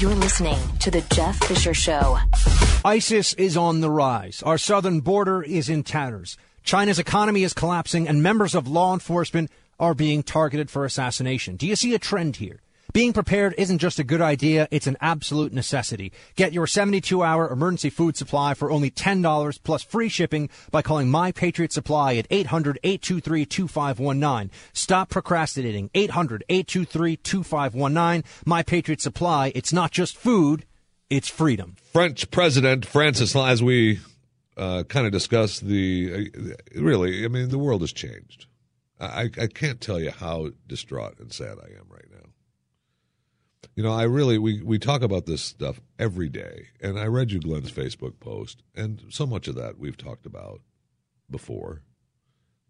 You're listening to The Jeff Fisher Show. ISIS is on the rise. Our southern border is in tatters. China's economy is collapsing, and members of law enforcement are being targeted for assassination. Do you see a trend here? Being prepared isn't just a good idea, it's an absolute necessity. Get your 72 hour emergency food supply for only $10 plus free shipping by calling My Patriot Supply at 800 823 2519. Stop procrastinating. 800 823 2519. My Patriot Supply. It's not just food, it's freedom. French President Francis, as we uh, kind of discussed, the uh, really, I mean, the world has changed. I, I can't tell you how distraught and sad I am right now. You know, I really we we talk about this stuff every day, and I read you Glenn's Facebook post, and so much of that we've talked about before,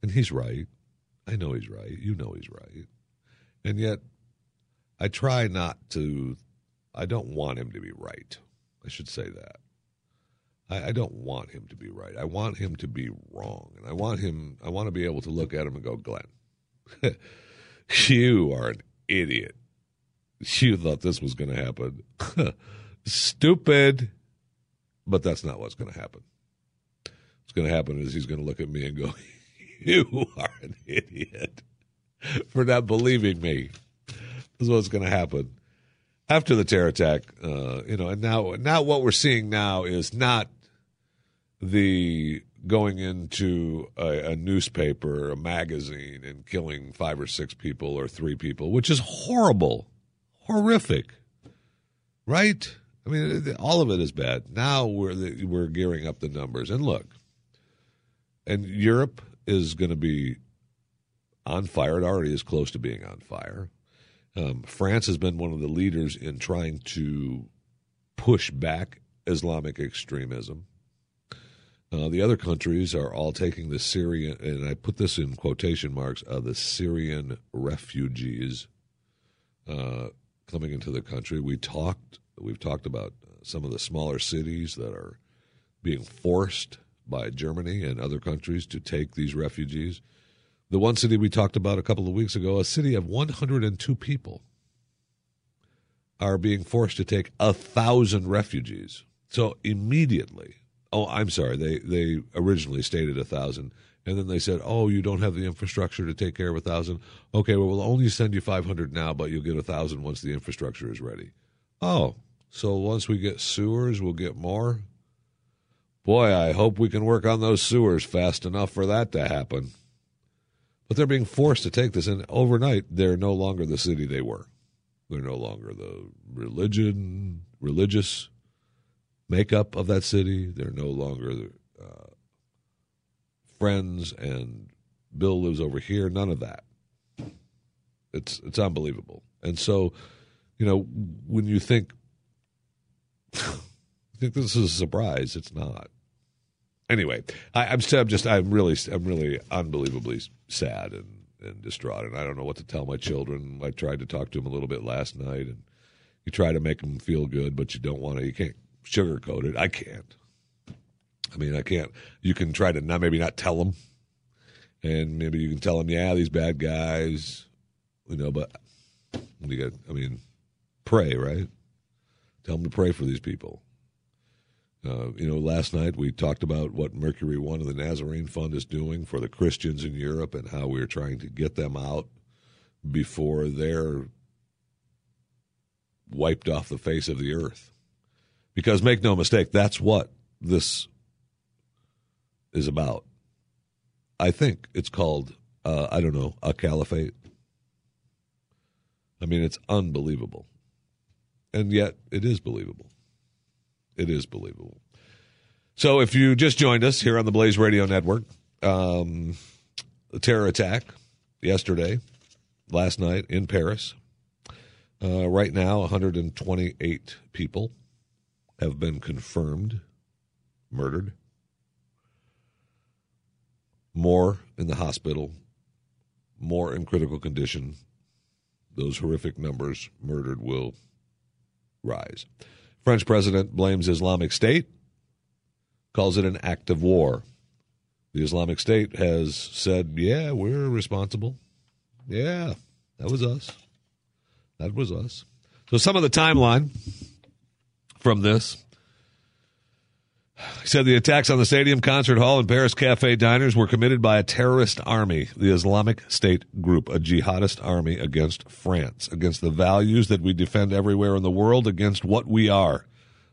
and he's right. I know he's right. You know he's right, and yet I try not to. I don't want him to be right. I should say that. I, I don't want him to be right. I want him to be wrong, and I want him. I want to be able to look at him and go, Glenn, you are an idiot you thought this was going to happen. Stupid. But that's not what's going to happen. What's going to happen is he's going to look at me and go, You are an idiot for not believing me. This is what's going to happen. After the terror attack, uh, you know, and now, now what we're seeing now is not the going into a, a, newspaper, a magazine, and killing five or six people or three people, which is horrible horrific, right? I mean, all of it is bad. Now we're we're gearing up the numbers, and look, and Europe is going to be on fire. It already is close to being on fire. Um, France has been one of the leaders in trying to push back Islamic extremism. Uh, the other countries are all taking the Syrian, and I put this in quotation marks, uh, the Syrian refugees uh, coming into the country. We talked. We've talked about uh, some of the smaller cities that are being forced by Germany and other countries to take these refugees. The one city we talked about a couple of weeks ago, a city of 102 people, are being forced to take a thousand refugees. So immediately, oh, I'm sorry, they they originally stated a thousand. And then they said, "Oh, you don't have the infrastructure to take care of a thousand. Okay, well, we'll only send you 500 now, but you'll get a thousand once the infrastructure is ready." Oh, so once we get sewers, we'll get more. Boy, I hope we can work on those sewers fast enough for that to happen. But they're being forced to take this, and overnight, they're no longer the city they were. They're no longer the religion, religious makeup of that city. They're no longer uh, friends and Bill lives over here. None of that. It's it's unbelievable. And so, you know, when you think think this is a surprise, it's not. Anyway, I, am I'm just I'm really I'm really unbelievably sad and, and distraught, and I don't know what to tell my children. I tried to talk to them a little bit last night, and you try to make them feel good, but you don't want to. You can't sugarcoat it. I can't. I mean, I can't. You can try to not maybe not tell them, and maybe you can tell them, yeah, these bad guys, you know. But you got, I mean, pray, right? Tell them to pray for these people. Uh, you know, last night we talked about what Mercury One of the Nazarene Fund is doing for the Christians in Europe and how we're trying to get them out before they're wiped off the face of the earth. Because make no mistake, that's what this is about. I think it's called, uh, I don't know, a caliphate. I mean, it's unbelievable. And yet, it is believable. It is believable. So, if you just joined us here on the Blaze Radio Network, um, the terror attack yesterday, last night in Paris. Uh, right now, 128 people have been confirmed murdered more in the hospital, more in critical condition. Those horrific numbers murdered will rise. French president blames Islamic State, calls it an act of war. The Islamic State has said, yeah, we're responsible. Yeah, that was us. That was us. So some of the timeline from this. He said the attacks on the stadium, concert hall, and Paris cafe diners were committed by a terrorist army, the Islamic State group, a jihadist army against France, against the values that we defend everywhere in the world, against what we are,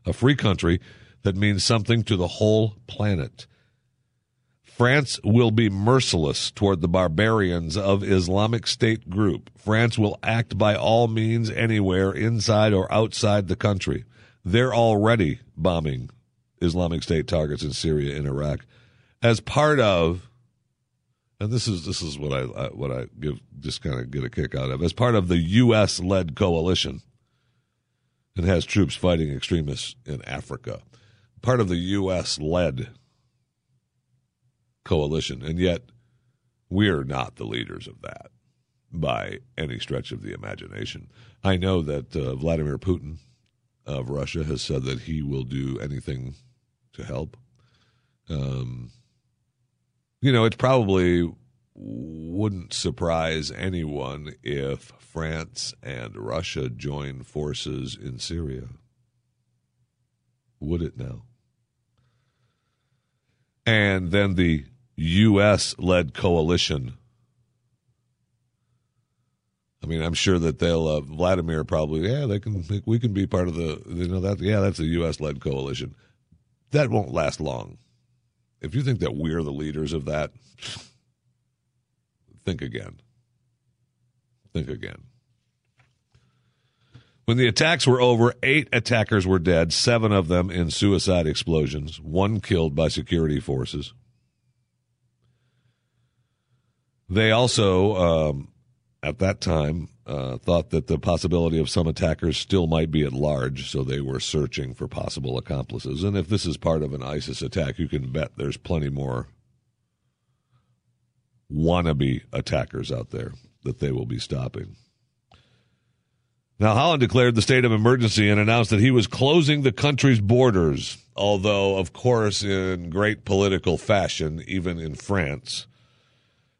a free country that means something to the whole planet. France will be merciless toward the barbarians of Islamic State group. France will act by all means anywhere inside or outside the country. They're already bombing Islamic State targets in Syria and Iraq as part of and this is this is what I, what I give just kind of get a kick out of as part of the US led coalition and has troops fighting extremists in Africa. Part of the US led coalition and yet we're not the leaders of that by any stretch of the imagination. I know that uh, Vladimir Putin of Russia has said that he will do anything to help. Um, you know, it probably wouldn't surprise anyone if France and Russia join forces in Syria. Would it now? And then the U.S. led coalition. I mean, I'm sure that they'll uh, Vladimir probably yeah they can we can be part of the you know that yeah that's a U.S. led coalition that won't last long. If you think that we're the leaders of that, think again. Think again. When the attacks were over, eight attackers were dead, seven of them in suicide explosions, one killed by security forces. They also, um, at that time, uh, thought that the possibility of some attackers still might be at large, so they were searching for possible accomplices. And if this is part of an ISIS attack, you can bet there's plenty more wannabe attackers out there that they will be stopping. Now, Hollande declared the state of emergency and announced that he was closing the country's borders, although, of course, in great political fashion, even in France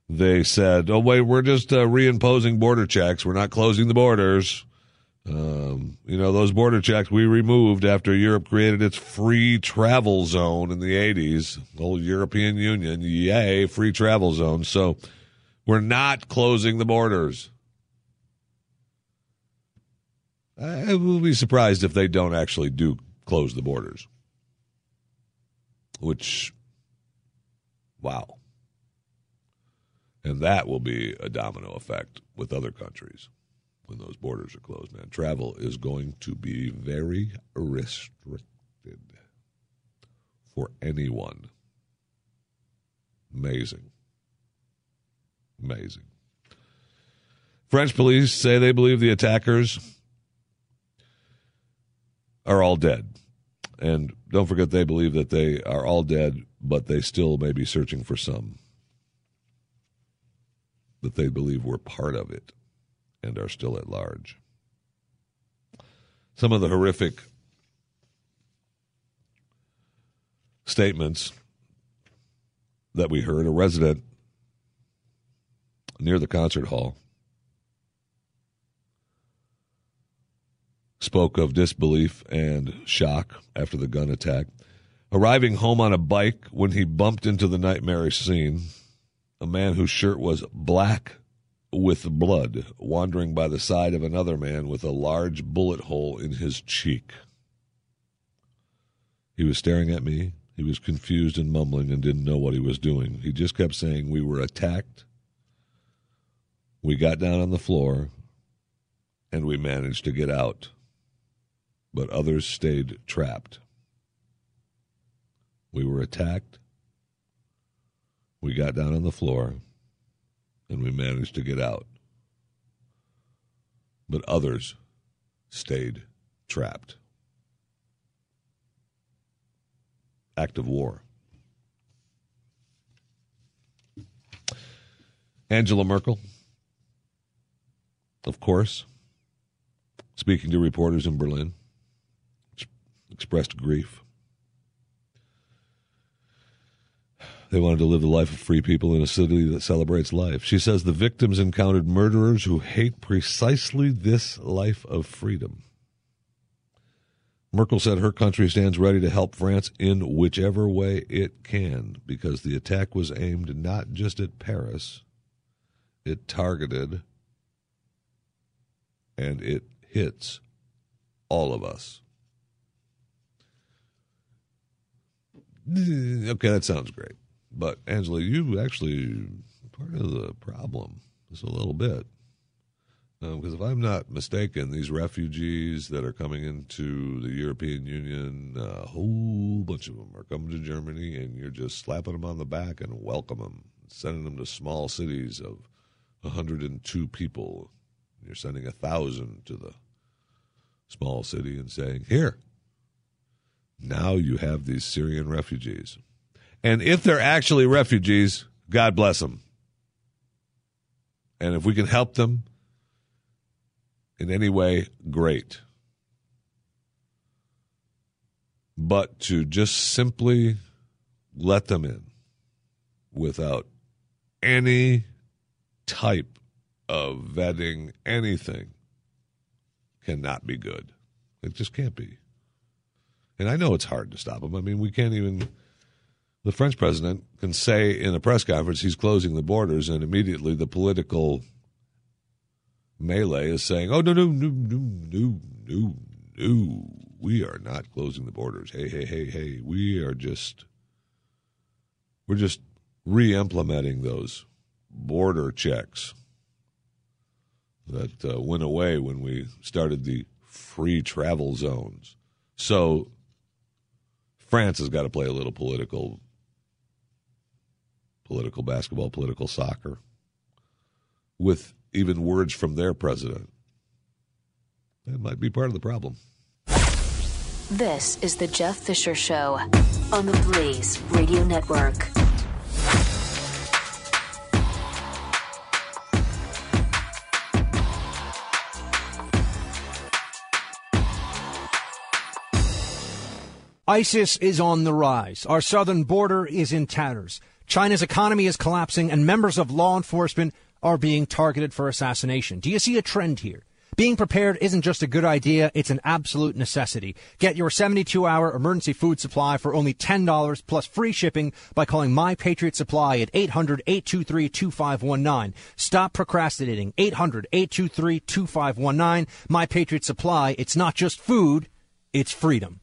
they said, "Oh wait, we're just uh, reimposing border checks. We're not closing the borders." Um, you know, those border checks we removed after Europe created its free travel zone in the 80s. The whole European Union, yay, free travel zone. So we're not closing the borders. I will be surprised if they don't actually do close the borders. Which, wow. And that will be a domino effect with other countries when those borders are closed, man. Travel is going to be very restricted for anyone. Amazing. Amazing. French police say they believe the attackers are all dead. And don't forget, they believe that they are all dead, but they still may be searching for some that they believe were part of it and are still at large. Some of the horrific statements that we heard a resident near the concert hall spoke of disbelief and shock after the gun attack. Arriving home on a bike when he bumped into the nightmarish scene, a man whose shirt was black with blood, wandering by the side of another man with a large bullet hole in his cheek. He was staring at me. He was confused and mumbling and didn't know what he was doing. He just kept saying, We were attacked. We got down on the floor and we managed to get out, but others stayed trapped. We were attacked. We got down on the floor and we managed to get out. But others stayed trapped. Act of war. Angela Merkel, of course, speaking to reporters in Berlin, expressed grief They wanted to live the life of free people in a city that celebrates life. She says the victims encountered murderers who hate precisely this life of freedom. Merkel said her country stands ready to help France in whichever way it can because the attack was aimed not just at Paris, it targeted and it hits all of us. Okay, that sounds great. But Angela, you actually part of the problem just a little bit. Because um, if I'm not mistaken, these refugees that are coming into the European Union, a whole bunch of them are coming to Germany, and you're just slapping them on the back and welcome them, sending them to small cities of 102 people. You're sending a thousand to the small city and saying, "Here, now you have these Syrian refugees." And if they're actually refugees, God bless them. And if we can help them in any way, great. But to just simply let them in without any type of vetting, anything, cannot be good. It just can't be. And I know it's hard to stop them. I mean, we can't even. The French president can say in a press conference he's closing the borders, and immediately the political melee is saying, "Oh no, no, no, no, no, no, no, we are not closing the borders. Hey, hey, hey, hey, we are just, we're just re-implementing those border checks that uh, went away when we started the free travel zones. So France has got to play a little political political basketball, political soccer with even words from their president. That might be part of the problem. This is the Jeff Fisher Show on the Blaze Radio Network. ISIS is on the rise. Our southern border is in tatters. China's economy is collapsing, and members of law enforcement are being targeted for assassination. Do you see a trend here? Being prepared isn't just a good idea, it's an absolute necessity. Get your 72 hour emergency food supply for only $10 plus free shipping by calling My Patriot Supply at 800 823 2519. Stop procrastinating. 800 823 2519. My Patriot Supply, it's not just food, it's freedom.